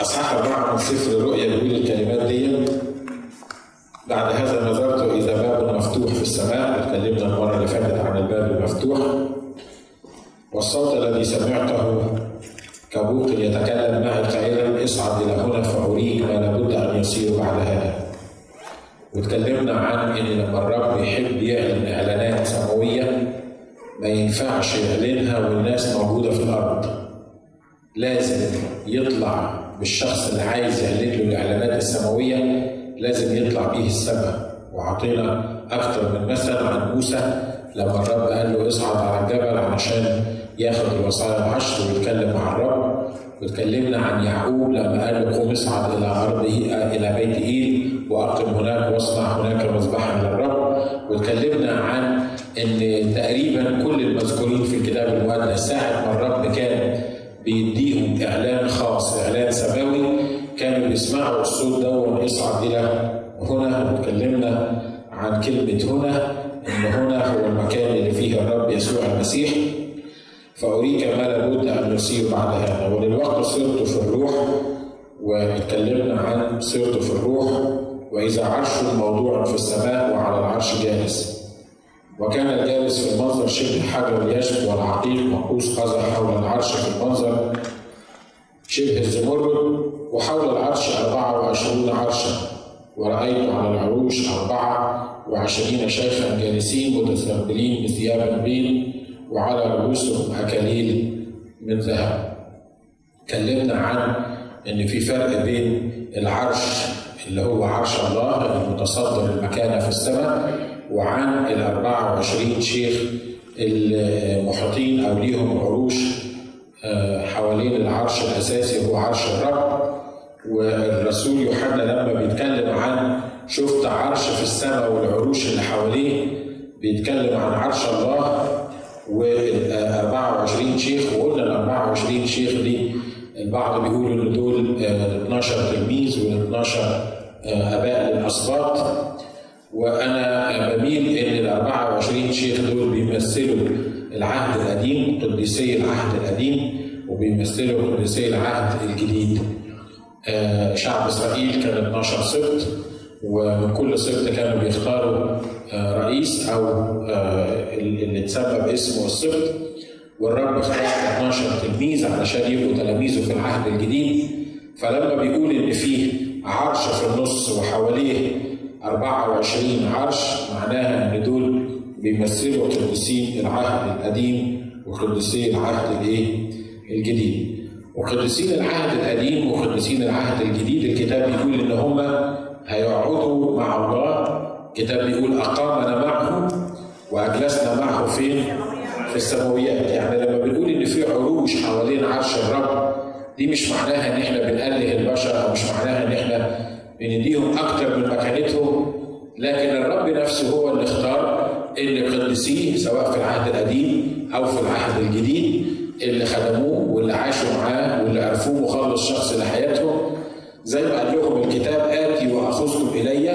اصحاح اربعه من سفر الرؤيا بيقول الكلمات دي. بعد هذا نظرت اذا باب مفتوح في السماء اتكلمنا المرة اللي فاتت عن الباب المفتوح. والصوت الذي سمعته كبوق يتكلم معي قائلا اصعد إلى هنا فأريك ما لابد أن يصير بعد هذا. واتكلمنا عن إن لما الرب يحب يعلن إعلانات سماوية ما ينفعش يعلنها والناس موجودة في الأرض. لازم يطلع بالشخص اللي عايز يعلن له الإعلانات السماوية لازم يطلع بيه السماء. وعطينا أكثر من مثل عن موسى لما الرب قال له اصعد على الجبل علشان ياخد الوصايا العشر ويتكلم مع الرب. واتكلمنا عن يعقوب لما قال له قم اصعد إلى ارضه إلى بيت إيل وأقم هناك وأصنع هناك مذبحا للرب. واتكلمنا عن إن تقريبا كل المذكورين في الكتاب المقدس ساعة ما الرب كان بيديهم إعلان خاص إعلان سماوي كانوا بيسمعوا الصوت ده ويصعد إلى هنا. واتكلمنا عن كلمة هنا إن هنا هو المكان اللي فيه الرب يسوع المسيح. فأريك ما لابد أن يصير بعد هذا. وللوقت صرت في الروح واتكلمنا عن صرت في الروح. وإذا عرش موضوع في السماء وعلى العرش جالس. وكان الجالس في المنظر شبه حجر اليشب والعقيق مقوس قزح حول العرش في المنظر شبه الزمرد وحول العرش أربعة وعشرون عرشا. ورأيت على العروش أربعة وعشرين شيخا جالسين متسربلين بثياب بيض وعلى رؤوسهم أكاليل من ذهب. اتكلمنا عن إن في فرق بين العرش اللي هو عرش الله المتصدر المكانه في السماء وعن ال 24 شيخ المحيطين أو ليهم عروش حوالين العرش الأساسي هو عرش الرب. والرسول يوحنا لما بيتكلم عن شفت عرش في السماء والعروش اللي حواليه بيتكلم عن عرش الله وال 24 شيخ. وقلنا ال 24 شيخ دي البعض بيقولوا إن دول 12 تلميذ وال 12 أباء للأسباط. وأنا بميل إن ال 24 شيخ دول بيمثلوا العهد القديم قديسي العهد القديم وبيمثلوا قديسي العهد الجديد. شعب إسرائيل كان 12 سبط ومن كل سبط كانوا بيختاروا رئيس أو اللي اتسمى باسمه السبط والرب اختار 12 تلميذ علشان يبقوا تلاميذه في العهد الجديد. فلما بيقول إن فيه عرش في النص وحواليه 24 عرش معناها إن دول بيمثلوا قديسين العهد القديم وقديسي العهد الايه؟ الجديد. وقديسين العهد القديم وقديسين العهد الجديد الكتاب بيقول إن هم هيقعدوا مع الله الكتاب بيقول أقامنا معه وأجلسنا معه فين؟ في السماويات يعني لما بنقول إن في عروش حوالين عرش الرب دي مش معناها إن إحنا بنأله البشر أو مش معناها إن إحنا بنديهم أكتر من مكانتهم لكن الرب نفسه هو اللي اختار إن قديسيه سواء في العهد القديم أو في العهد الجديد اللي خدموه واللي عاشوا معاه واللي عرفوه مخلص شخص لحياتهم زي ما قال لهم الكتاب آتي وأخذكم إلي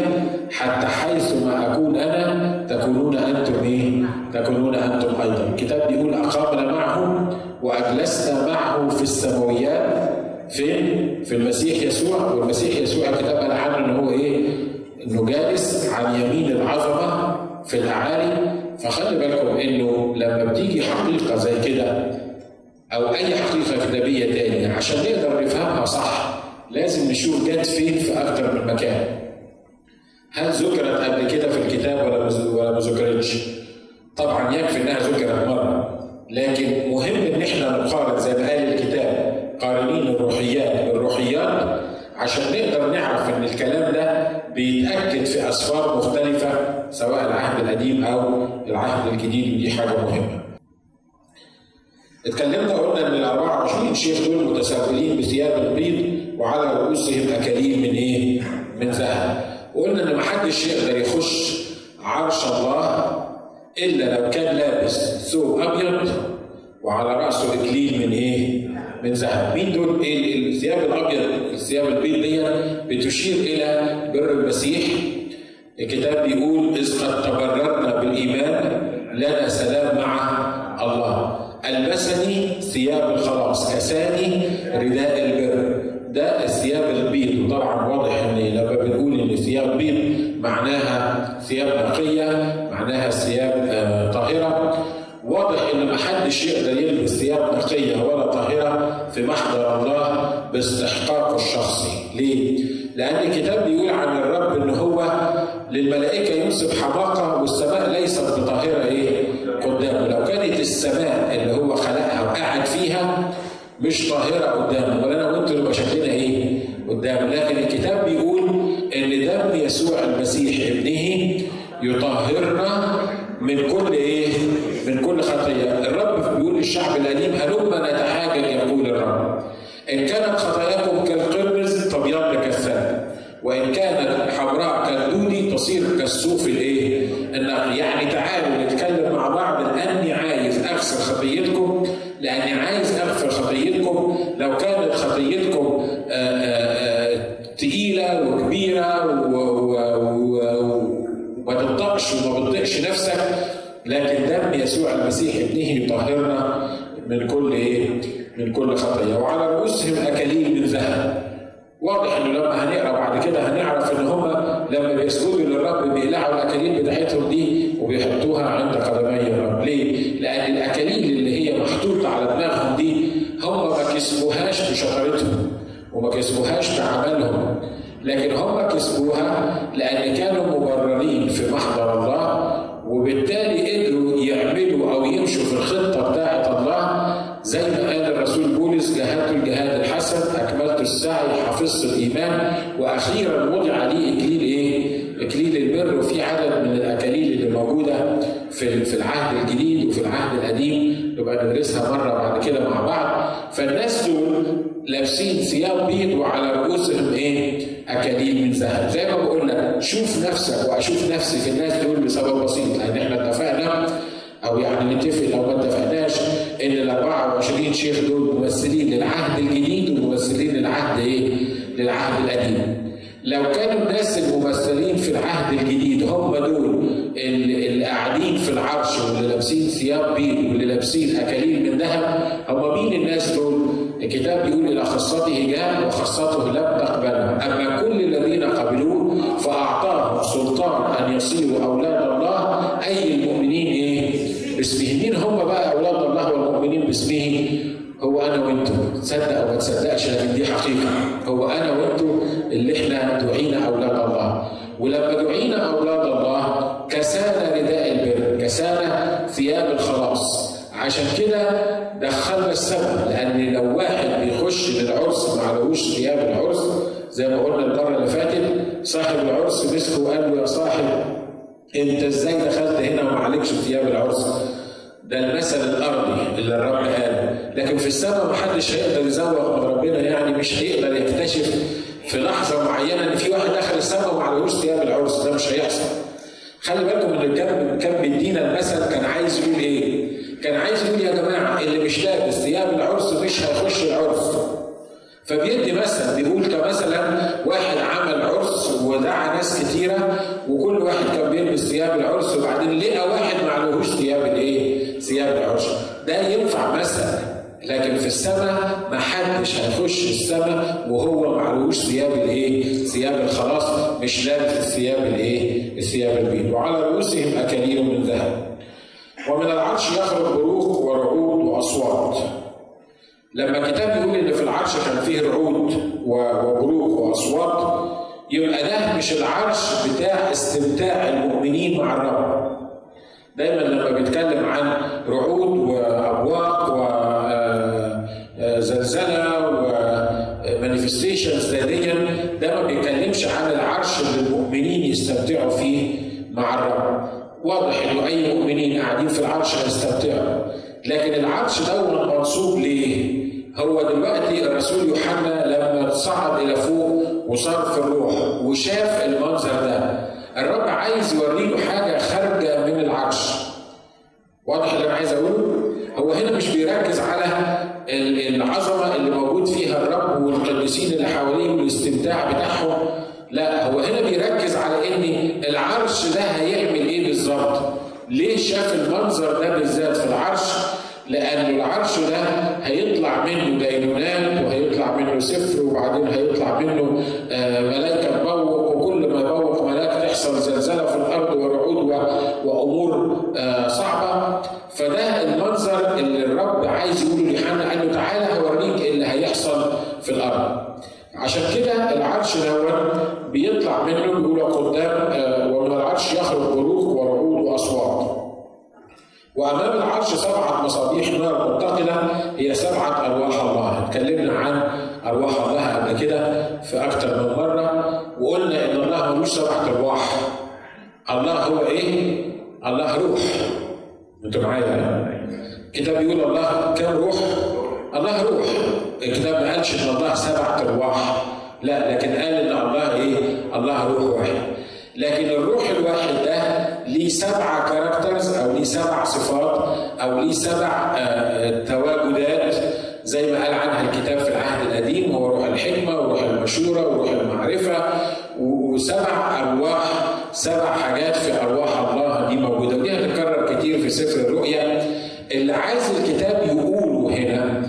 حتى حيث ما أكون أنا تكونون أنتم إيه؟ تكونون أنتم أيضا الكتاب بيقول أقامنا معه وأجلسنا معه في السماويات فين؟ في المسيح يسوع والمسيح يسوع الكتاب قال عنه إن هو إيه؟ إنه جالس عن يمين العظمة في الأعالي فخلي بالكم إنه لما بتيجي حقيقة زي كده أو أي حقيقة كتابية تانية عشان نقدر نفهمها صح لازم نشوف جت فين في أكتر من مكان. هل ذكرت قبل كده في الكتاب ولا ولا ما ذكرتش؟ طبعا يكفي إنها ذكرت مرة لكن مهم إن إحنا نقارن زي ما قال الكتاب قارنين الروحيات بالروحيات عشان نقدر نعرف إن الكلام ده بيتأكد في أسفار مختلفة سواء العهد القديم أو العهد الجديد ودي حاجة مهمة. اتكلمنا قلنا إن ال 24 شيخ دول متساويين بثياب البيض وعلى رؤوسهم اكاليل من إيه؟ من ذهب. وقلنا إن محدش يقدر يخش عرش الله إلا لو كان لابس ثوب أبيض وعلى رأسه إكليل من إيه؟ من ذهب. مين دول؟ إيه الثياب الأبيض الثياب البيض دي بتشير إلى بر المسيح. الكتاب بيقول إذ قد تبررنا بالإيمان لنا سلام مع الله. ألبسني ثياب الخلاص كساني رداء البر ده الثياب البيض وطبعا واضح إن لما بنقول إن ثياب بيض معناها ثياب نقية معناها ثياب آه، طاهرة واضح إن ما حدش يقدر يلبس ثياب نقية ولا طاهرة في محضر الله باستحقاقه الشخصي ليه؟ لأن الكتاب بيقول عن الرب إن هو للملائكة ينسب حماقة والسماء ليست بطاهرة إيه؟ قدامه. لو كانت السماء اللي هو خلقها وقعد فيها مش طاهرة قدامه ولا أنا وانت نبقى شكلنا إيه؟ قدامه. لكن الكتاب بيقول إن دم يسوع المسيح ابنه يطهرنا من كل إيه؟ من كل خطيه الرب بيقول للشعب القديم هلما نتحاجج يقول الرب. إن كانت خطاياكم كالقرمز تبيض كالثلج. وإن كانت حمراء كالدودي تصير كالصوف الإيه النقي يعني تعالوا نتكلم مع بعض لاني عايز اغسل خطيتكم لاني عايز اغفر خطيتكم لو كانت خطيتكم آه، آه، آه، تقيله وكبيره و- و- و- وما تطقش وما بتطقش نفسك لكن دم يسوع المسيح ابنه يطهرنا من كل إيه؟ من كل خطيه وعلى رؤوسهم اكاليل من ذهب واضح انه لما هنقرا بعد كده هنعرف ان هم لما بيسجدوا للرب بيقلعوا الاكاليل بتاعتهم دي وبيحطوها عند قدمي الرب، ليه؟ لأن الاكاليل اللي هي محطوطه على دماغهم دي هم ما كسبوهاش بشطارتهم وما كسبوهاش بعملهم لكن هم كسبوها لأن كانوا مبررين في محضر الله وبالتالي قدروا يعملوا أو يمشوا في الخطه بتاعه الله زي ما قال الرسول بولس جاهدت الجهاد الحسن اكملت السعي حفظت الايمان وأخيرا وضع لي اكليل إيه؟ اكليل البر وفي عدد من الاكاليل اللي موجوده في في العهد الجديد وفي العهد القديم نبقى ندرسها مره بعد كده مع بعض فالناس دول لابسين ثياب بيض وعلى رؤوسهم إيه؟ اكاليل من ذهب زي ما بقول لك شوف نفسك واشوف نفسي في الناس دول بسبب بسيط لأن إحنا اتفقنا أو يعني نتفق لو ما اتفقناش ان ال 24 شيخ دول ممثلين للعهد الجديد وممثلين للعهد إيه؟ للعهد القديم. لو كانوا الناس الممثلين في العهد الجديد هم دول اللي قاعدين في العرش واللي لابسين ثياب بيض واللي لابسين اكاليل من ذهب هم مين الناس دول؟ الكتاب بيقول إلى خاصته جاء وخاصته لم تقبله أما كل الذين قبلوه فاعطاهم سلطان أن يصيروا أولاد الله أي المؤمنين إيه؟ باسمه مين هم بقى أولاد الله والمؤمنين باسمه؟ هو أنا وأنتم تصدق أو ما تصدقش لكن دي حقيقة. هو أنا وأنتم اللي إحنا دعينا أولاد الله. ولما دعينا أولاد الله كسانا رداء البر كسانا ثياب الخلاص. عشان كده دخلنا السبب لأن لو واحد بيخش للعرس ما عليهوش ثياب العرس زي ما قلنا المره اللي فاتت صاحب العرس مسكه وقال له يا صاحب أنت إزاي دخلت هنا وما عليكش ثياب العرس؟ ده المثل الأرضي اللي الرب قاله لكن في السماء محدش هيقدر يزوق من ربنا يعني مش هيقدر يكتشف في لحظة معينة إن في واحد دخل السماء وما عليهوش ثياب العرس ده مش هيحصل خلي بالكم إن كان كان بيدينا المثل كان عايز يقول إيه؟ كان عايز يقول يا جماعة اللي مش لابس ثياب العرس مش هيخش العرس فبيدي مثل بيقول كمثلا واحد عمل عرس ودعا ناس كتيرة وكل واحد كان بيلبس ثياب العرس وبعدين لقى واحد ما عليهوش ثياب الإيه؟ ثياب العرس ده ينفع مثل لكن في السماء ما حدش هيخش السماء وهو ما عليهوش ثياب الإيه؟ ثياب الخلاص مش لابس الثياب الإيه؟ الثياب البيض وعلى رؤوسهم أكاليل من ذهب. ومن العرش يخرج بروق ورعود وأصوات. لما الكتاب يقول إن في العرش كان فيه رعود وبروق وأصوات يبقى ده مش العرش بتاع استمتاع المؤمنين مع الرب. دايما لما بيتكلم عن رعود وأبواق وزلزله ومانيفستيشنز ديا ده ما بيتكلمش عن العرش اللي المؤمنين يستمتعوا فيه مع الرب واضح إنه أي مؤمنين قاعدين في العرش هيستمتعوا لكن العرش ده منصوب ليه؟ هو دلوقتي الرسول يوحنا لما صعد إلى فوق وصار في الروح وشاف المنظر ده الرب عايز يوريله حاجة خارجة من العرش واضح اللي أنا عايز أقوله؟ هو هنا مش بيركز على العظمة اللي موجود فيها الرب والقديسين اللي حواليه والاستمتاع بتاعهم لا هو هنا بيركز على إن العرش ده هيعمل إيه بالظبط؟ ليه شاف المنظر ده بالذات في العرش؟ لأن العرش ده هيطلع منه دينونات وهيطلع هيطلع منه سفر وبعدين هيطلع منه آه، ملائكه تبوق وكل ما يبوق ملاك تحصل زلزله في الأرض ورعود وأمور آه، صعبة. فده المنظر اللي الرب عايز يقوله ليوحنا له تعالى هوريك إيه اللي هيحصل في الأرض. عشان كده العرش دوت بيطلع منه بيقول قدام ومن العرش يخرج بروق ورعود وأصوات. وأمام العرش سبعة مصابيح نار متقده هي سبعة أرواح الله. اتكلمنا عن أرواح الله قبل كده في أكثر من مرة وقلنا إن الله ملوش سبعة أرواح. الله هو إيه؟ الله روح أنتوا معايا الكتاب بيقول الله كم روح؟ الله روح الكتاب ما قالش ان الله سبعه ارواح لا لكن قال ان الله إيه؟ الله روح واحد لكن الروح الواحد ده ليه سبع كاركترز أو ليه سبع صفات أو ليه سبع تواجدات زي ما قال عنها الكتاب في العهد القديم هو روح الحكمه وروح المشوره وروح المعرفه وسبع ارواح سبع حاجات في ارواح الله دي موجودة. ودي هتتكرر كتير في سفر الرؤيا. اللي عايز الكتاب يقوله هنا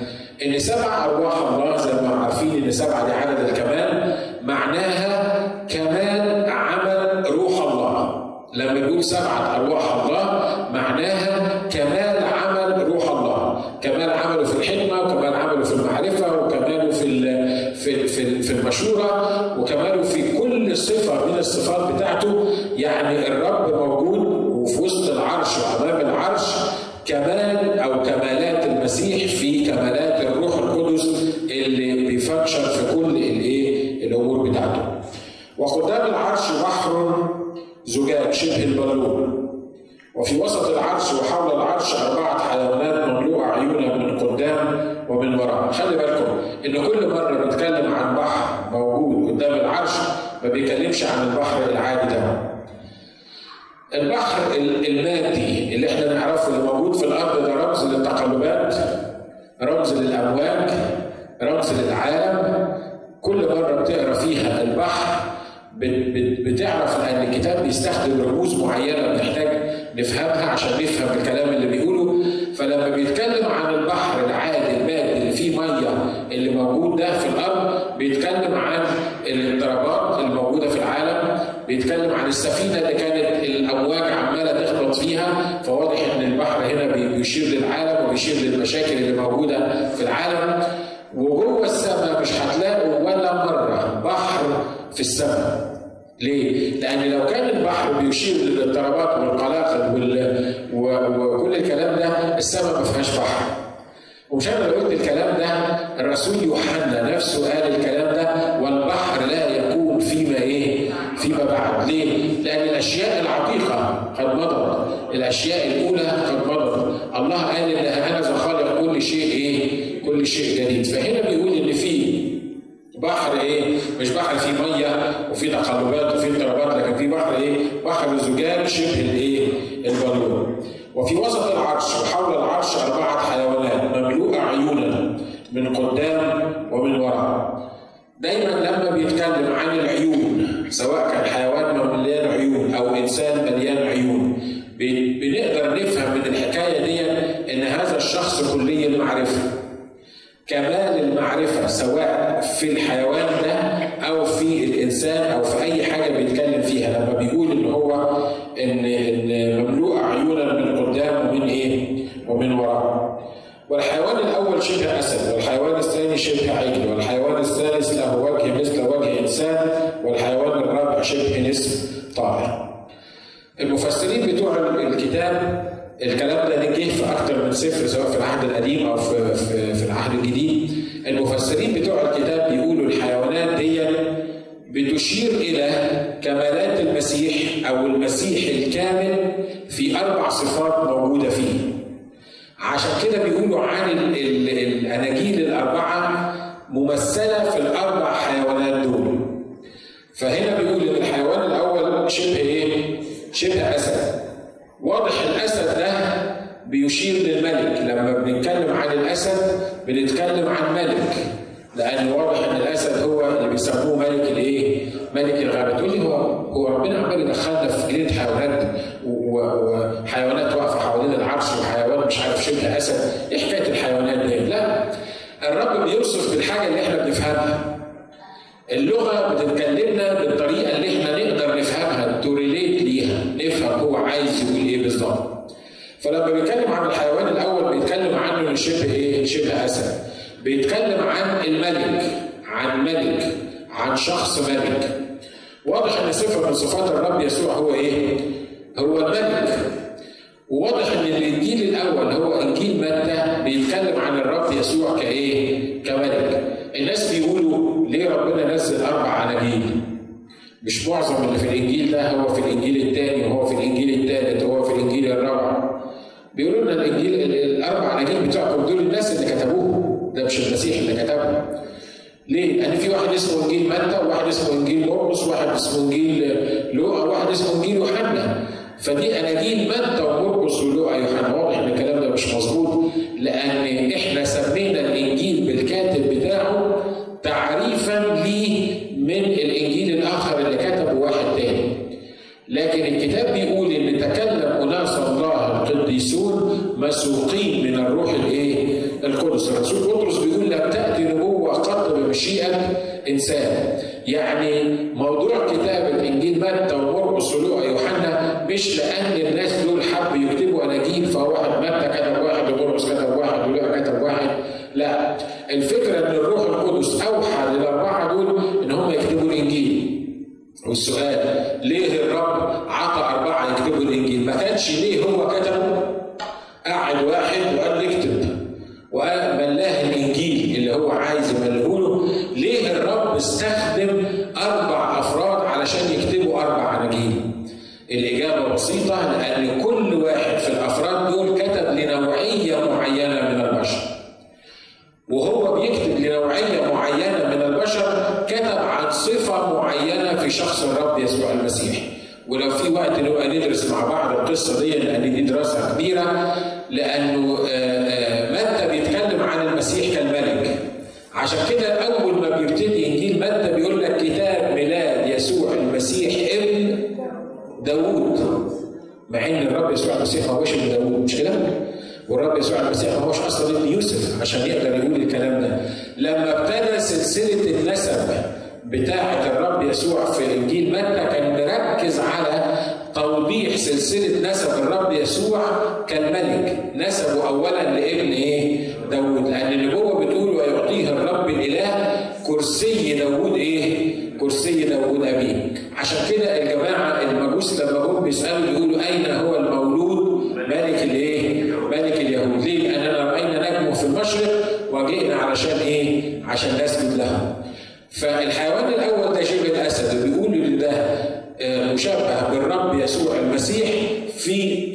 إن سبع أرواح الله زي ما عارفين إن سبعه دي عدد الكمال معناها كمال عمل روح الله. لما يقول سبعه أرواح الله معناها كمال عمل روح الله. كمال عمله في الحكمة وكمال عمله في المعرفة وكماله في في في, في المشورة وكماله في كل صفة من الصفات بتاعته. يعني الرب موجود وفي وسط العرش وامام العرش كمال أو كمالات المسيح في كمالات الروح القدس اللي بيفكشن في كل الايه الأمور بتاعته وقدام العرش بحر زجاج شبه البالون وفي وسط العرش وحول العرش أربعة حيوانات مملوءة عيونا من قدام ومن وراء خلي بالكم إن كل مرة بيتكلم عن بحر موجود قدام العرش ما بيتكلمش عن البحر العادي ده البحر المادي اللي إحنا نعرفه اللي موجود في الأرض ده رمز للتقلبات رمز للامواج رمز للعالم كل مره بتقرا فيها البحر بتعرف ان الكتاب بيستخدم رموز معينه بنحتاج نفهمها عشان نفهم الكلام اللي بيقوله فلما بيتكلم عن البحر العادي المادي اللي فيه ميه اللي موجود ده في الأرض بيتكلم عن الاضطرابات الموجوده في العالم بيتكلم عن السفينه اللي كانت الامواج عماله تخبط فيها فواضح ان البحر هنا بيشير للعالم وبيشير للمشاكل اللي موجوده في العالم وجوه السماء مش هتلاقوا ولا مره بحر في السماء ليه؟ لأن لو كان البحر بيشير للاضطرابات والقلاقل وال... وكل الكلام ده السماء ما فيهاش بحر. ومش أنا اللي قلت الكلام ده الرسول يوحنا نفسه قال الكلام ده والبحر لا يكون فيما إيه؟ فيما بعد، ليه؟ لأن الأشياء العتيقة قد مضت، الأشياء الأولى قد مضت، الله قال إن أنا خالق كل شيء إيه؟ كل شيء جديد، فهنا بيقول إن في بحر إيه؟ مش بحر فيه ميه وفيه تقلبات وفيه اضطرابات لكن في بحر إيه؟ بحر زجاج شبه الايه؟ البالون. وفي وسط العرش وحول العرش أربعة حيوانات مملوءة عيونا من قدام ومن وراء. دايما لما بيتكلم عن العيون سواء كان حيوان مليان عيون أو إنسان مليان عيون بنقدر نفهم من الحكاية دي إن هذا الشخص كلي المعرفة. كمال المعرفة سواء في الحيوان ده أو في الإنسان أو في أي حاجة بيتكلم فيها لما بيقول إن هو إن إن مملوء عيونا من قدام ومن إيه؟ ومن وراء. والحيوان الأول شبه أسد، والحيوان الثاني شبه عجل، والحيوان الثالث له وجه مثل وجه إنسان، والحيوان الرابع شبه نسر طائر. المفسرين بتوع الكتاب الكلام ده جه في أكتر من سفر سواء في العهد القديم أو في في, في العهد الجديد المفسرين بتوع الكتاب بيقولوا الحيوانات دي بتشير إلى كمالات المسيح أو المسيح الكامل في أربع صفات موجوده فيه عشان كده بيقولوا عن ال ال الاناجيل الاربعه ممثلة في الأربع حيوانات دول. فهنا بيقول إن الحيوان الأول شبه إيه؟ شبه أسد. واضح الأسد ده بيشير للملك. لما بنتكلم عن الأسد بنتكلم عن ملك. لأن واضح إن الأسد هو اللي بيسموه ملك الإيه؟ ملك الغابة. تقول لي هو هو ربنا عمال يدخلنا في جنينه حيوانات وحيوانات واقفة حوالين العرش وحيوان مش عارف شبه أسد. إيه حكايه الحيوانات دي؟ لا الرب بيوصف بالحاجة اللي إحنا نفهمها اللغة بتتكلمنا بالطريقة اللي إحنا نقدر نفهمها توريليت ليها نفهم هو عايز يقول إيه بالظبط. فلما بيتكلم عن الحيوان الأول بيتكلم عنه شبه إيه؟ شبه أسد. بيتكلم عن الملك عن ملك عن شخص ملك. واضح إن صفة من صفات الرب يسوع هو إيه؟ هو الملك. وواضح إن الإنجيل الأول هو إنجيل متى بيتكلم عن الرب يسوع كإيه؟ كملك. الناس بيقولوا ليه ربنا نزل أربع اناجيل؟ مش معظم اللي في الإنجيل ده هو في الإنجيل الثاني وهو في الإنجيل الثالث وهو في الإنجيل الرابع. بيقولوا لنا الإنجيل الأربع اناجيل بتوعكم دول الناس اللي كتبوهم ده مش المسيح اللي كتبهم. ليه؟ لأن في واحد اسمه إنجيل متى وواحد اسمه إنجيل مرقس وواحد اسمه إنجيل لوقا وواحد اسمه إنجيل يوحنا فدي أناجيل متى ومرقس ولوقا يوحنا واضح إن الكلام ده مش مظبوط لأن إحنا سمينا الإنجيل بالكاتب بتاعه تعريفا ليه من الإنجيل الآخر اللي كتبه واحد تاني لكن الكتاب بيقول ان تكلم اناس الله القديسون مسوقين من الروح الايه؟ القدس، الرسول بطرس بيقول لم تاتي نبوه قط بمشيئه انسان. يعني موضوع كتابه انجيل متى ومرقس ولوقا يوحنا مش لأن الناس دول حبوا يكتبوا اناجيل فهو واحد متى كتب واحد ومرقس كتب واحد ولوقا كتب واحد، لا الفكرة ان الروح القدس اوحى للاربعه دول ان هم يكتبوا الانجيل. والسؤال ليه الرب عطى أربعة يكتبوا الإنجيل؟ ما كانش ليه هو كتبه؟ قعد واحد وقال اكتب وقال ملاه الإنجيل اللي هو عايز يملهوله ليه الرب استخدم أربع أفراد علشان يكتبوا أربع أناجيل؟ الإجابة بسيطة لأن كل واحد في الأفراد دول كتب لنوعية معينة من البشر. وهو بيكتب لنوعية معينة من البشر كتب عن صفة معينة في شخص الرب يسوع المسيح ولو في وقت نبقى ندرس مع بعض القصة دي لأن دي دراسة كبيرة لأنه متى بيتكلم عن المسيح كالملك عشان كده أول ما بيبتدي إنجيل متى بيقول لك كتاب ميلاد يسوع المسيح ابن داوود. مع إن الرب يسوع المسيح ما هوش ابن داوود مش كده؟ والرب يسوع المسيح ما هوش أصلا ابن يوسف عشان يقدر يقول الكلام ده. لما ابتدى سلسلة النسب بتاعة الرب يسوع في إنجيل متى كان مركز على توضيح سلسلة نسب الرب يسوع كالملك؟ نسبه اولا لابن إيه؟ داود لأن النبوه بتقول ويعطيه الرب الإله كرسي داود إيه؟ كرسي داود ابيه عشان كده الجماعه المجوس لما هم بيسألوا يقولوا أين هو المولود ملك الإيه ملك اليهود ليه؟ لأننا رأينا نجمه في المشرق وجئنا علشان إيه؟ عشان نسجد له. فالحيوان الأول ده شبه الأسد بيقول إن ده مشبه بالرب يسوع المسيح في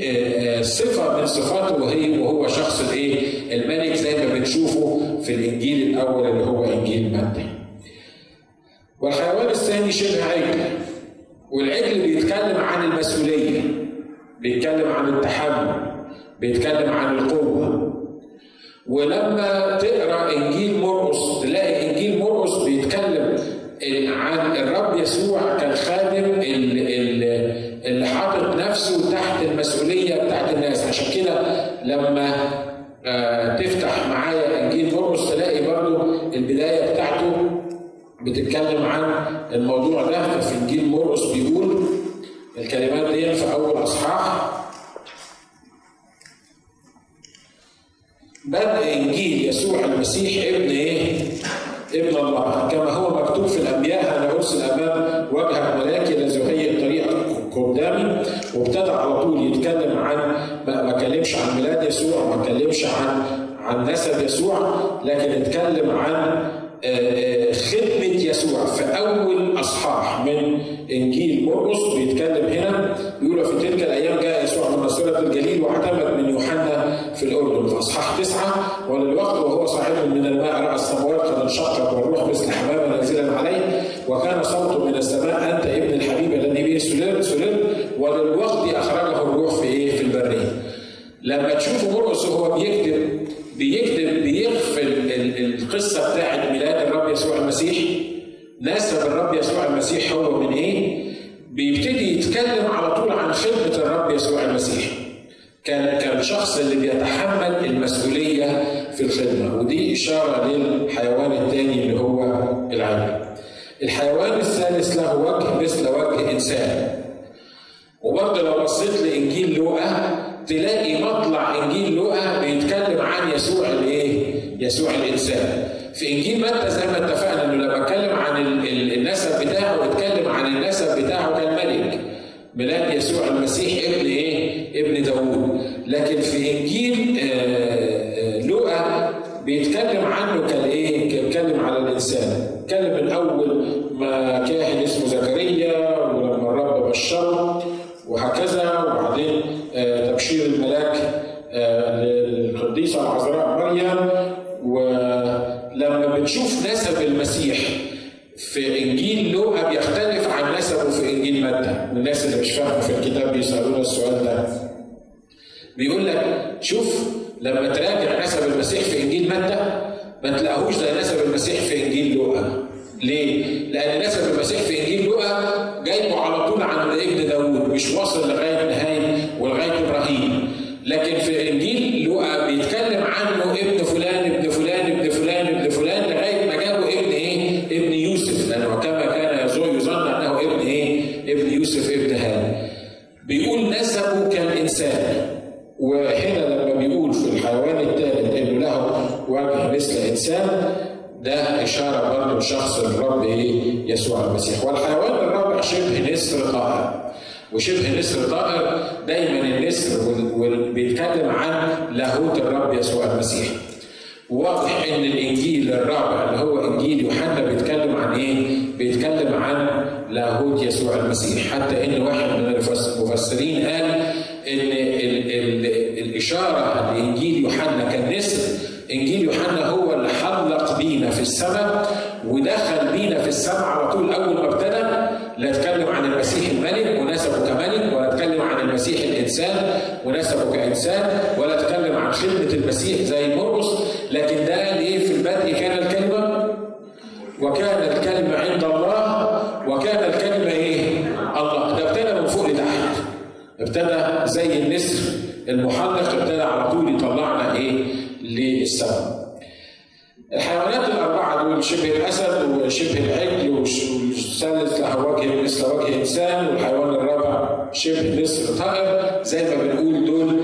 صفة من صفاته وهي وهو شخص الإيه؟ الملك زي ما بنشوفه في الإنجيل الأول اللي هو إنجيل متى. والحيوان الثاني شبه عجل والعجل بيتكلم عن المسؤولية بيتكلم عن التحمل بيتكلم عن القوة. ولما تقرأ إنجيل مرقس تلاقي إنجيل مرقس بيتكلم عن الرب يسوع كالخادم اللي حاطط نفسه تحت المسؤولية بتاعت الناس. عشان كده لما تفتح معايا إنجيل مرقس تلاقي برضو البداية بتاعته بتتكلم عن الموضوع ده ففي انجيل مرقس بيقول الكلمات دي في أول أصحاح. بدء إنجيل يسوع المسيح ابن إيه؟ ابن الله. كما هو مكتوب في الأنبياء أنا أرسل أمام وجهك ملاكي الذي يهيئ الطريق قدامي. وابتدى على طول يتكلم عن ما كلمش عن ميلاد يسوع ما كلمش عن عن نسب يسوع لكن اتكلم عن خدمة يسوع. في أول أصحاح من إنجيل مرقس بيتكلم هنا بيقول في تلك الأيام جاء يسوع من ناصرة الجليل واعتمد من يوحنا في الأردن. في أصحاح تسعة وللوقت وهو صاحب من الماء رأى السماوات قد انشقت والروح مثل حمامة نازلا عليه وكان صوت من السماء أنت ابن الحبيب الذي به سلر سلر وللوقت أخرجه الروح في إيه؟ في البرية. لما تشوفوا مرقس وهو بيكتب بيكتب بيغفل القصة بتاعت يسوع المسيح نسب الرب يسوع المسيح هو من إيه؟ بيبتدي يتكلم على طول عن خدمة الرب يسوع المسيح. كان كان الشخص اللي بيتحمل المسؤولية في الخدمة ودي إشارة للحيوان الثاني اللي هو العجل. الحيوان الثالث له وجه مثل وجه إنسان. وبرضه لو بصيت لإنجيل لوقا تلاقي مطلع إنجيل لوقا بيتكلم عن يسوع الإيه؟ يسوع الإنسان. في إنجيل متى زي ما اتفقنا إنه لما اتكلم عن النسب بتاعه اتكلم عن النسب بتاعه كان ملك. ميلاد يسوع المسيح ابن إيه؟ ابن داوود. لكن في إنجيل لوقا بيتكلم عنه كالإيه؟ بيتكلم على الإنسان. اتكلم من اول ما كاهن اسمه زكريا ولما الرب بشره وهكذا وبعدين تبشير الملاك للقديسه العذراء بتشوف نسب المسيح في إنجيل لوقا بيختلف عن نسبه في إنجيل متى. الناس اللي مش فاهمة في الكتاب بيسألونا السؤال ده. بيقول لك شوف لما تراجع نسب المسيح في إنجيل متى ما تلاقوش زي نسب المسيح في إنجيل لوقا. ليه؟ لأن نسب المسيح في إنجيل لوقا جايبه على طول عند ابن داوود مش واصل لغاية نهاية ولغاية إبراهيم لكن في إنجيل لوقا بيتكلم عنه ابن فلان ابن فلان ابن فلان ابن فلان لغاية ما جابوا ابن إيه؟ ابن يوسف لأنه كما كان يظن أنه ابن إيه؟ ابن يوسف ابن هاني بيقول نسبه كالإنسان وهنا لما بيقول في الحيوان الثالث إنه له وجه مثل إنسان ده لشخص الرب إيه؟ يسوع المسيح، والحيوان الرابع شبه نسر طائر. وشبه نسر طائر دايما النسر بيتكلم عن لاهوت الرب يسوع المسيح. واضح إن الإنجيل الرابع اللي هو إنجيل يوحنا بيتكلم عن إيه؟ بيتكلم عن لاهوت يسوع المسيح، حتى إن واحد من المفسرين قال إن ال ال الإشارة لانجيل يوحنا كالنسر إنجيل يوحنا هو اللي حلق بينا في السماء ودخل بينا في السماء على طول أول ما ابتدى لا أتكلم عن المسيح الملك ونسبه كملك ولا أتكلم عن المسيح الإنسان ونسبه كانسان ولا أتكلم عن خدمة المسيح زي مرقس لكن ده قال إيه في البدء كان الكلمة وكان الكلمة عند الله وكان الكلمة إيه؟ الله ده ابتدى من فوق لتحت ابتدى زي النسر المحلق ابتدى على طول يطلعنا إيه؟ للسماء. شبه الأسد وشبه العجل والثالث له وجه مثل وجه إنسان والحيوان الرابع شبه نسر طائر زي ما بنقول دول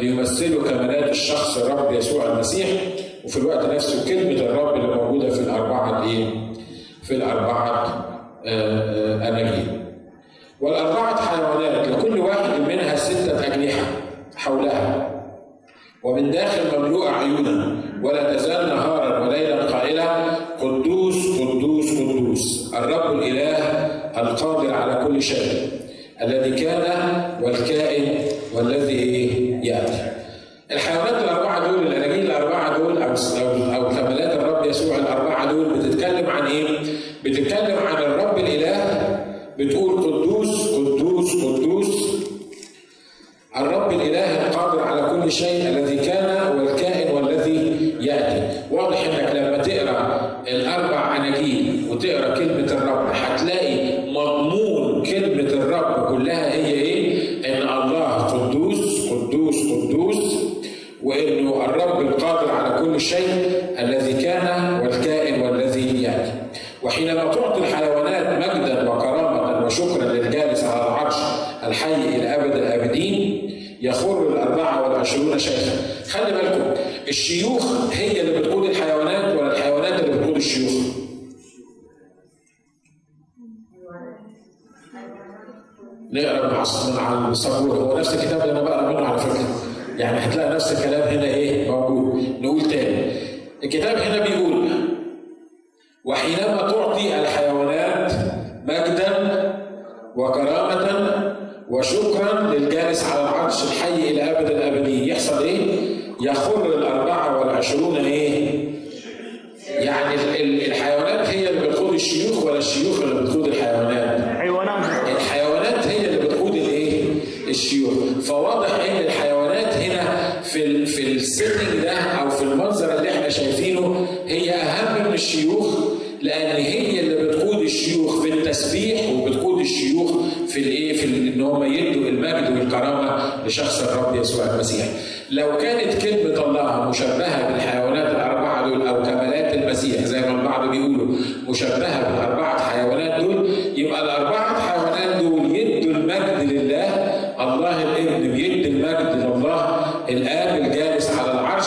بيمثلوا كمالات الشخص الرب يسوع المسيح وفي الوقت نفسه كلمة الرب اللي موجودة في الأربعة إيه؟ في الأربعة أناجيل. والأربعة حيوانات لكل واحد منها ستة أجنحة حولها ومن داخل مملوءة عيونا ولا تزال نهارا وليلا قائلة قدوس قدوس قدوس الرب الإله القادر على كل شيء الذي كان والكائن والذي يأتي الحيوانات الأربعة دول الأناجيل الأربعة دول أو أو كمالات الرب يسوع الأربعة دول بتتكلم عن إيه؟ بتتكلم عن الرب الإله بتقول قدوس قدوس قدوس فواضح إن الحيوانات هنا في في السيتنج ده أو في المنظر اللي إحنا شايفينه هي أهم من الشيوخ لأن هي اللي بتقود الشيوخ في التسبيح وبتقود الشيوخ في الايه في إن هم يدوا المجد والكرامة لشخص الرب يسوع المسيح. لو كانت كلمة الله مشبهة بالحيوانات الأربعة دول أو كمالات المسيح زي ما البعض بيقولوا مشبهة بالأربعة حيوانات دول يبقى الاربعه حيوانات دول يدوا المجد لله الله الابن بيدي المجد لله الاب الجالس على العرش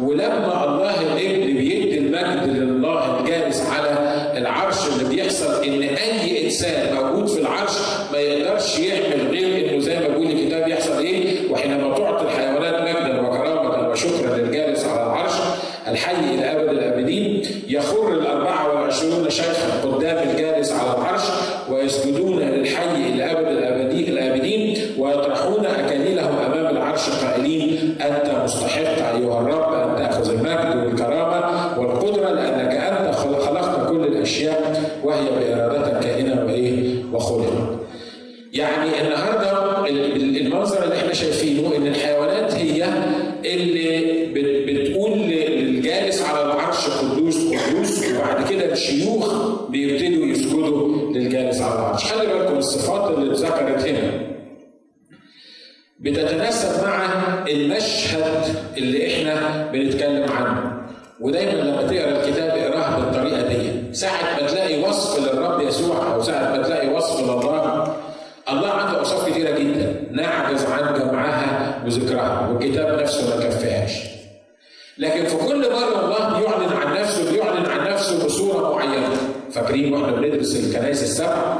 ولما الله الابن بيدي المجد لله الجالس على العرش اللي بيحصل ان اي انسان موجود في العرش ما يقدرش يعمل غير انه زي ما بيقول الكتاب يحصل إيه وحينما تعطي الحيوانات مجدا وكرامه وشكرا للجالس على العرش الحي إلى ابد الابدين يخر الاربعه والعشرون شيخا قدام الجالس على العرش ويسجدون للحي إلى ابد الابدين الابدين ويطرحون اكاليلهم امام العرش قائلين انت مستحق ايها الرب ان تاخذ المجد والكرامه والقدره لانك انت خلقت كل الاشياء وهي بارادتك كائنه وايه وخلقت. يعني النهارده المنظر اللي إحنا شايفينه ان الحيوانات هي اللي بتقول للجالس على العرش قدوس قدوس وبعد كده الشيوخ بيبتدوا يسجدوا للجالس على العرش. خلي بالكم الصفات اللي اتذكرت هنا. بتتناسب مع المشهد اللي إحنا بنتكلم عنه. ودايما لما تقرأ الكتاب اقراه بالطريقة دي. ساعة ما تلاقي وصف للرب يسوع أو ساعة ما تلاقي وصف لله الله عنده أوصاف كثيره جدا. نعجز عن جمعها وذكرها والكتاب نفسه ما كفاهاش. لكن في كل مره الله بيعلن عن نفسه بيعلن عن نفسه بصورة معينة فاكرين وإحنا بندرس الكنائس السبع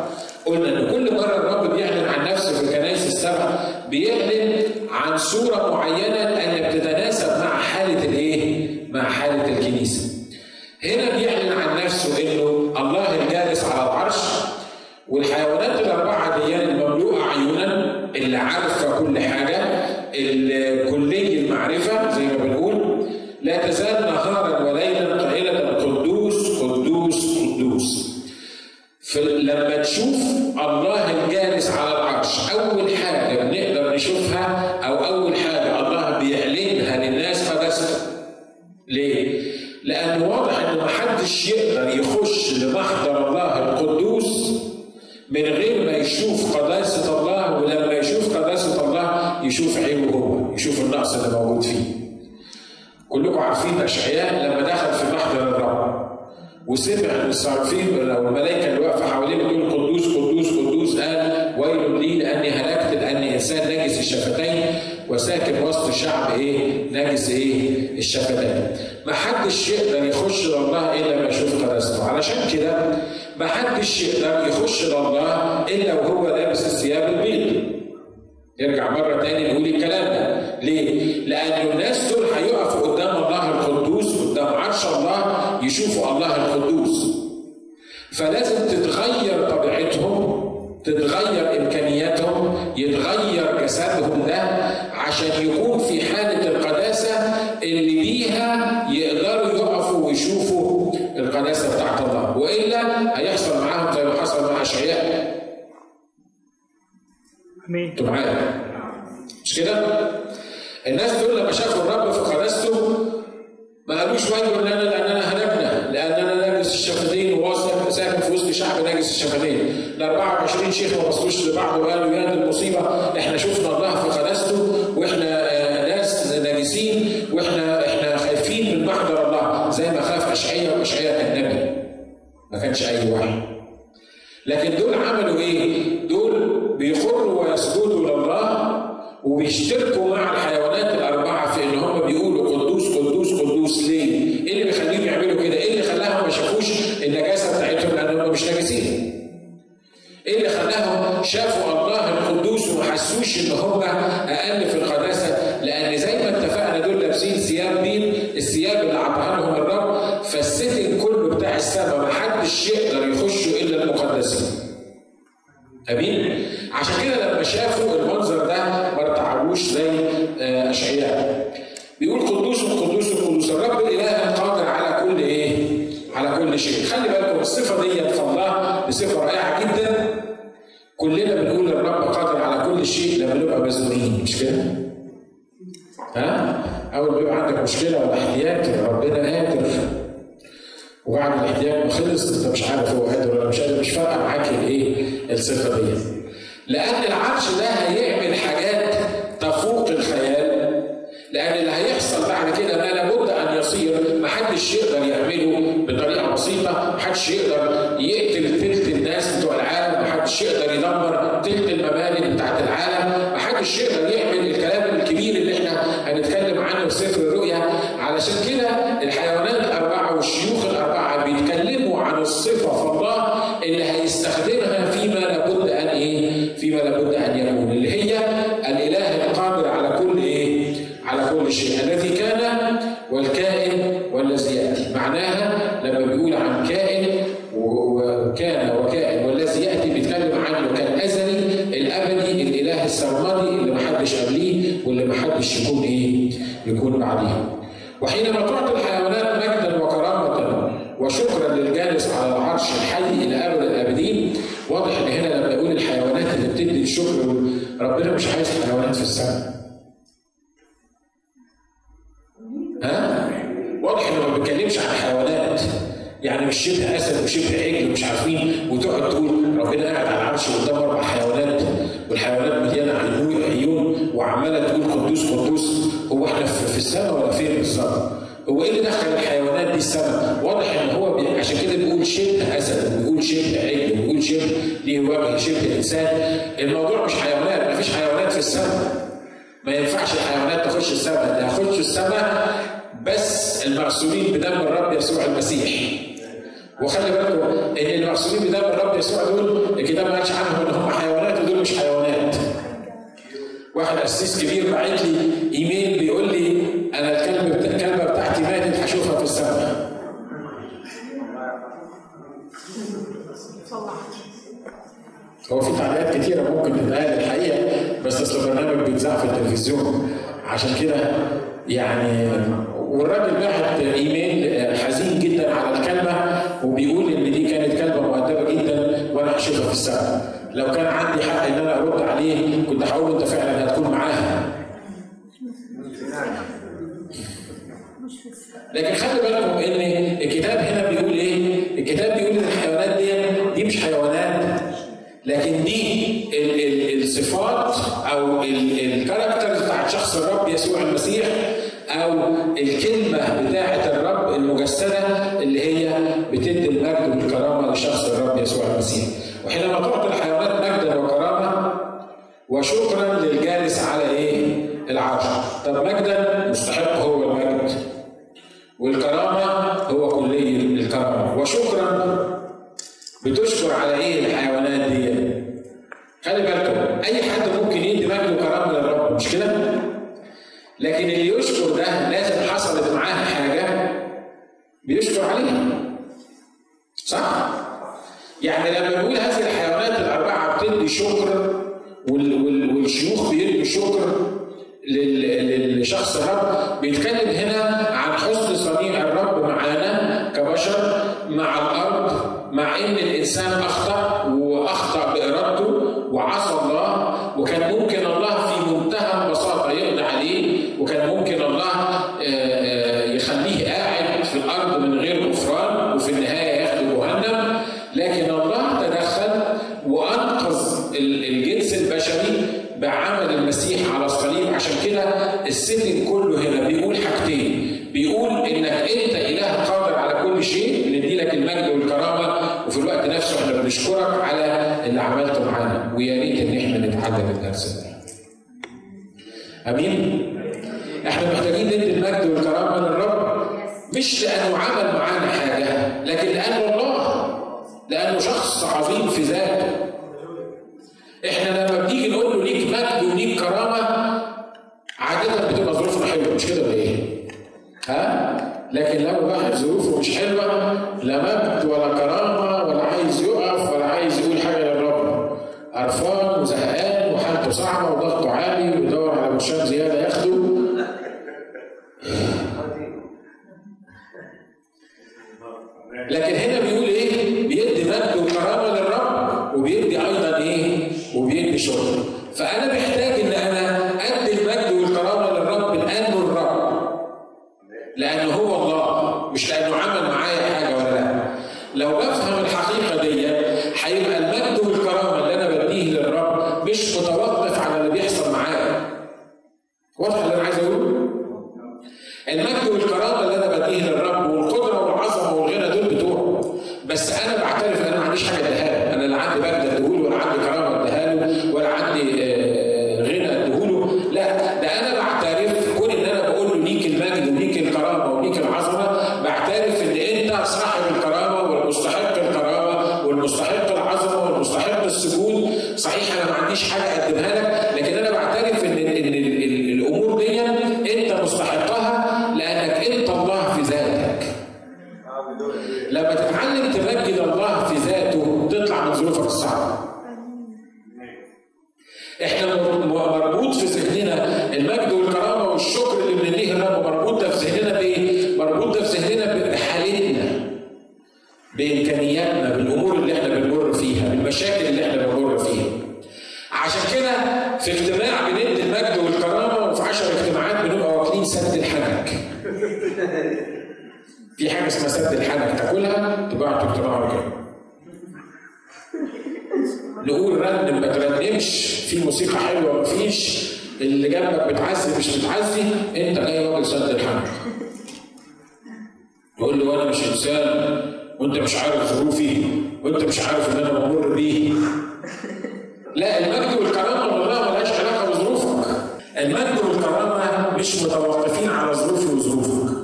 قلنا إن كل مره الرب بيعلن عن نفسه في الكنائس السبع بيعلن عن صورة معينة لأن بتتناسب مع حالة الإيه؟ مع حالة الكنيسة. هنا بيعلن عن نفسه إنه الله الجالس على العرش والحيوانات أشعياء لما دخل في محضر الرب وسمع الصارفين أو الملائكه اللي واقفة حواليه بتقول قدوس قدوس قدوس قال ويل لي لأني هلكت لاني إنسان نجس الشفتين وساكن وسط شعب إيه؟ نجس إيه؟ الشفتين. ما حدش يقدر يخش لله إلا ما يشوف قداسته، علشان كده ما حدش يقدر يخش لله إلا وهو لابس الثياب البيض. يرجع مرة تاني نقول الكلام ده، ليه؟ لأن الناس دول هيقفوا قدام الله القدوس قدام عرش الله يشوفوا الله القدوس. فلازم تتغير طبيعتهم تتغير إمكانياتهم يتغير جسدهم ده عشان يكون في حالة القداسة اللي بيها يقدروا يقفوا ويشوفوا القداسة بتاعت أنتوا معايا. مش كده؟ الناس دول لما شافوا الرب في قداسته ما قالوش ويل لنا لاننا هلكنا لاننا نجس الشفتين وواثق ساكن في وسط شعب نجس الشفتين ال 24 شيخ ما بصوش لبعض وقالوا يا دي المصيبة. إحنا شفنا الله في قداسته وإحنا آه، ناس ناجسين وإحنا إحنا خايفين من محضر الله زي ما خاف اشعياء واشعياء كان نبي ما كانش أي واحد لكن دول عملوا إيه؟ بيخروا ويسجدوا لله وبيشتركوا مع الحيوانات هو في تعليقات كتيرة ممكن تتقال الحقيقة بس أصل البرنامج بيتذاع في التلفزيون عشان كده يعني والراجل بعت إيميل حزين جدا على الكلبه وبيقول إن دي كانت كلبه مؤدبة جدا وأنا هشوفها في السبت. لو كان عندي حق إن أنا أرد عليه كنت هقول أنت فعلا هتكون معاها. لكن خلي بالكم إن الكتاب هنا بيقول إيه؟ الكتاب بيقول لكن دي الصفات أو الكاركترز بتاعت شخص الرب يسوع المسيح أو الكلمة بتاعه الرب المجسدة اللي هي بتدي المجد والكرامة لشخص الرب يسوع المسيح. وحينما تعطي الحيوانات مجدا وكرامة وشكرا للجالس على إيه؟ العرش. طب مجدا مستحق هو المجد. والكرامة هو كلي الكرامة. وشكرا بتشكر على إيه الحيوانات خلي بالكم أي حد ممكن يدي مجد وكرامة للرب مش كده؟ لكن اللي يشكر ده لازم حصلت معاه حاجة بيشكر عليها صح؟ يعني لما نقول هذه الحيوانات الأربعة بتدي شكر والشيوخ بيدوا شكر لشخص الرب بيتكلم هنا عن حسن صنيع الرب معانا كبشر مع الأرض مع إن الإنسان أخطأ وأخطأ باراده لأنه هو الله مش لأنه عمل معايا حاجة ولا لا. لو بفهم الحقيقة دي هيبقى جنبك بتعزي مش بتعزي انت جاي راجل سد الحنك تقول له وأنا مش إنسان وانت مش عارف ظروفي وانت مش عارف إن أنا بمر بيه. لا المجد والكرامة والله ملهاش علاقة بظروفك. المجد والكرامة مش متوقفين على ظروفي وظروفك.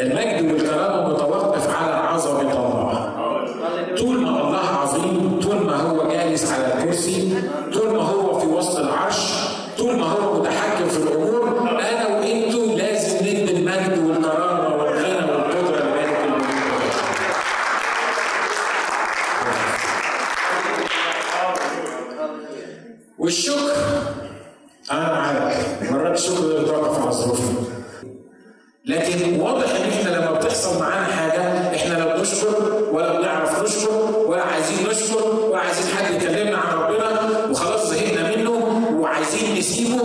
المجد والكرامة متوقف على عظمة الله. طول ما الله عظيم طول ما هو جالس على الكرسي والشكر أنا معاك مرات الشكر ده بيتوقف على ظروفنا لكن واضح ان إحنا لما بتحصل معانا حاجة إحنا لا بنشكر ولا بنعرف نشكر ولا عايزين نشكر ولا عايزين حد يكلمنا عن ربنا وخلاص زهقنا منه وعايزين نسيبه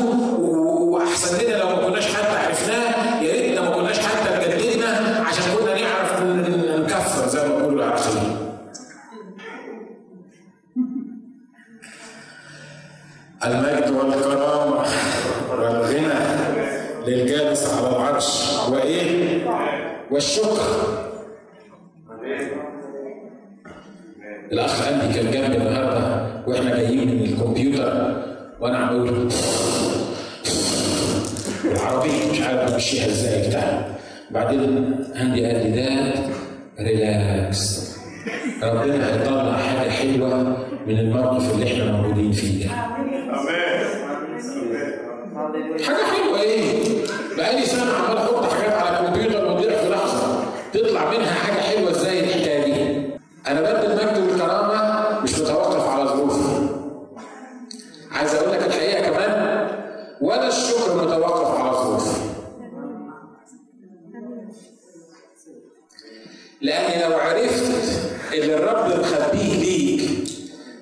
واحسن لنا لو ما كناش حتى عرفناه يا ريتنا ما كناش حتى اتجددنا عشان كنا نعرف نكفر زي ما بيقولوا العسلين. المجد والكرامه والغنى للجالس على العرش وايه؟ والشكر الاخ اندي كان جنبي النهارده وإحنا جايين من الكمبيوتر وأنا عمال العربيه مش عارف امشيها إزاي بتاع بعدين لي ده ريلاكس. ربنا هيطلع حاجة حلوة من الموقف اللي إحنا موجودين فيه ده. حاجة حلوة إيه؟ بقالي سنة عمال أحط حاجات على الكمبيوتر وتضيع في لحظة. تطلع منها حاجة حلوة إزاي الحكاية دي؟ أنا بدي لو عرفت اللي الرب مخبيه ليك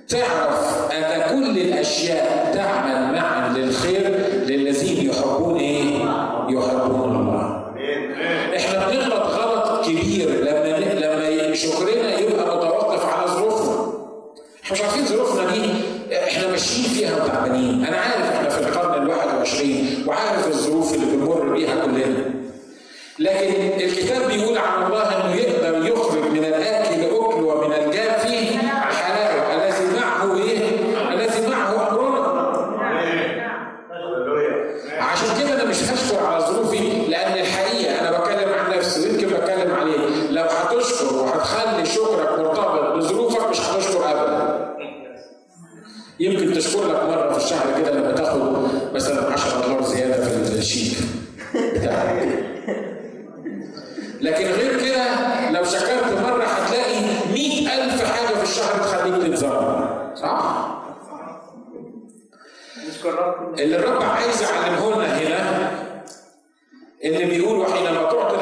تعرف أن كل الأشياء تعمل معا للخير للذين يحبون إيه؟ يحبون الله. إحنا بنغلط غلط كبير لما لما شكرنا يبقى متوقف على ظروفنا. إحنا مش عارفين ظروفنا دي إحنا ماشيين فيها وتعبانين، أنا عارف إحنا في القرن ال 21 وعارف الظروف اللي بنمر بيها كلنا. لكن الكتاب بيقول عن الله انه يقدر يخرج من الاكل اكل ومن الجافي حلاوه الذي معه إيه؟ الذي معه امرنا. عشان كده أنا مش هشكر على ظروفي لأن الحقيقة أنا بتكلم عن نفسي ويمكن بتكلم عليه لو هتشكر وهتخلي شكرك مرتبط بظروفك مش هتشكر ابدا. يمكن تشكر لك مرة في الشهر كده لما تاخد مثلا 10 دولار زيادة في الشيك بتاعك. لكن غير كده لو شكرت مرة هتلاقي مئة ألف حاجة في الشهر تخليك تتذمر صح؟ اللي الرب عايز يعلمه لنا هنا اللي بيقول وحينما تعطي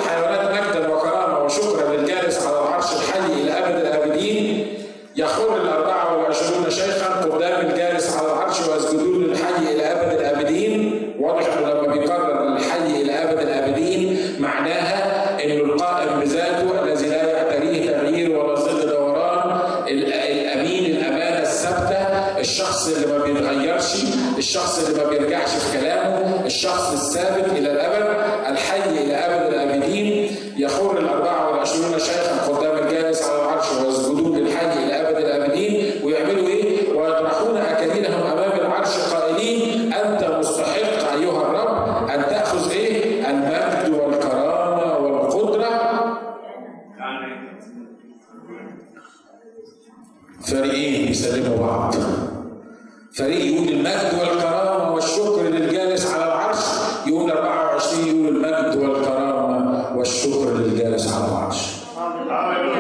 نتسرعش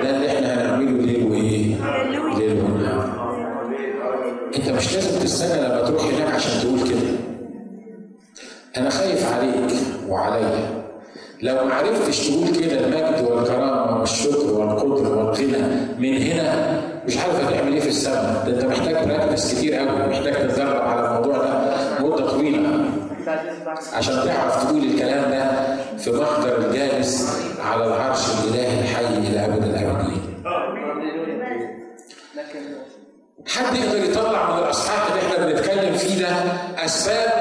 ده اللي إحنا هنعمله ليل وايه؟ ليل ونهار انت مش لازم تستنى لما تروح هناك عشان تقول كده. أنا خايف عليك وعليا. لو ما عرفتش تقول كده المجد والكرامة والشكر والقدر والغنى من هنا مش عارف هتعمل إيه في السماء. ده انت محتاج براكتس كتير قوي. محتاج تتدرب على الموضوع ده مدة طويلة. عشان تعرف تقول الكلام ده في ظهر as pedras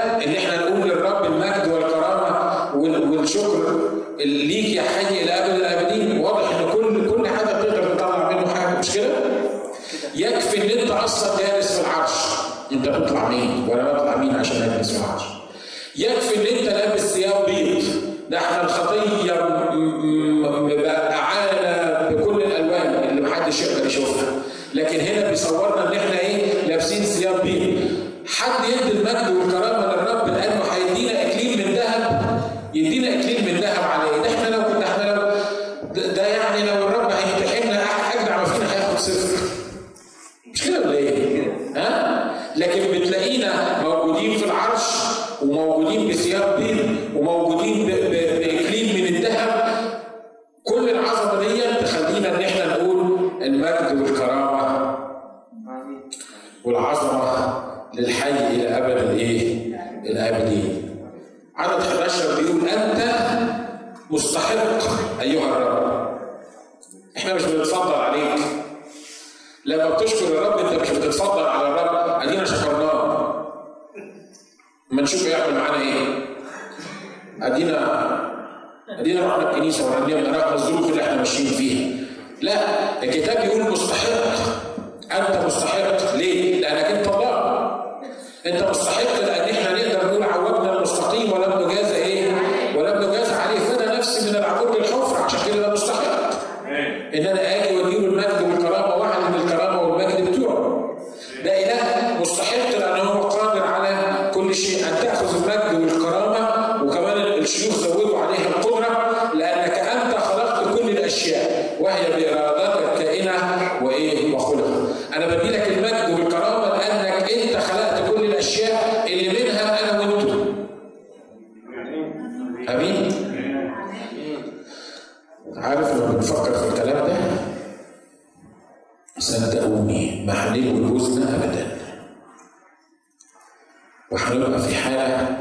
وحضرتك في حالة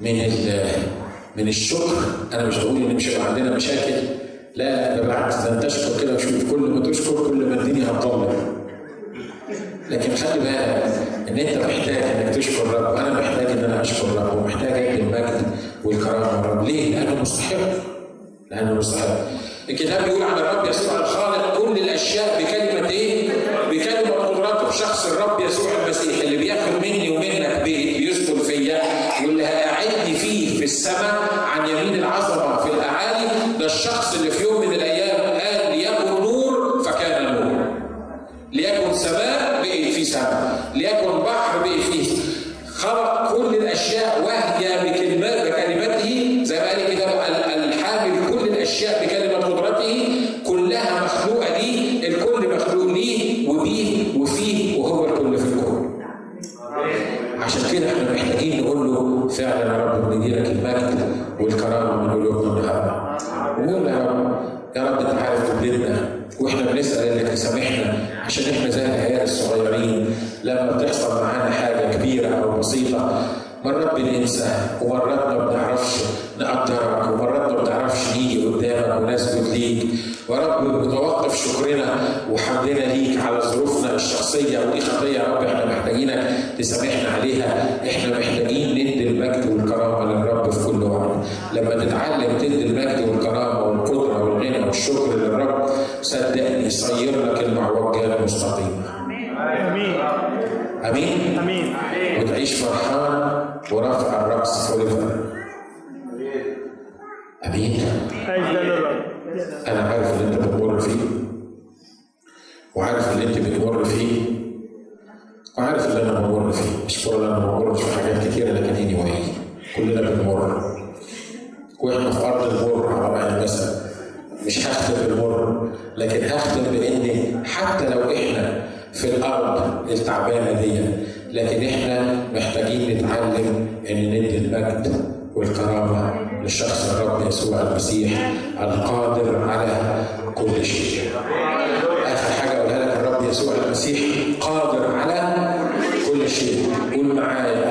من من الشكر. أنا مش بقول إن مش هيبقى عندنا مشاكل. لا ده بالعكس ده أنت اشكر كده وشوف. كل ما تشكر كل ما الدنيا هتطول لكن خلي بالك إن أنت محتاج إنك تشكر رب. وأنا محتاج إن أنا أشكر رب ومحتاج أجد المجد والكرامة رب. ليه؟ لأنه مستحق. لأنه مستحق. الكتاب بيقول عن الرب يسوع الخالق كل الأشياء الخطيه يا رب إحنا محتاجينك تسامحنا عليها. إحنا محتاجين ندي المجد والكرامة للرب في كل وقت. لما تتعلم تدي المجد والكرامة والقدرة والغنى والشكر للرب صدقني يصير لك المعوج المستقيمه آمين. آمين؟ آمين. وتعيش فرحان ورفع الرأس فوق آمين؟ أنا عارف اللي أنت بتمر فيه وعارف اللي أنت بتمر فيه. بمر فيه مش كل أنا ما بمرش في حاجات كتيرة لكن اني واي كلنا بنمر. وإحنا في أرض المر على رأي المثل مش هختم بالمر لكن هختم بإني حتى لو إحنا في الأرض التعبانة دي. لكن إحنا محتاجين نتعلم إن ندي المجد والكرامة لشخص الرب يسوع المسيح القادر على كل شيء. آخر حاجة أقولها لك الرب يسوع المسيح كل شيء. قول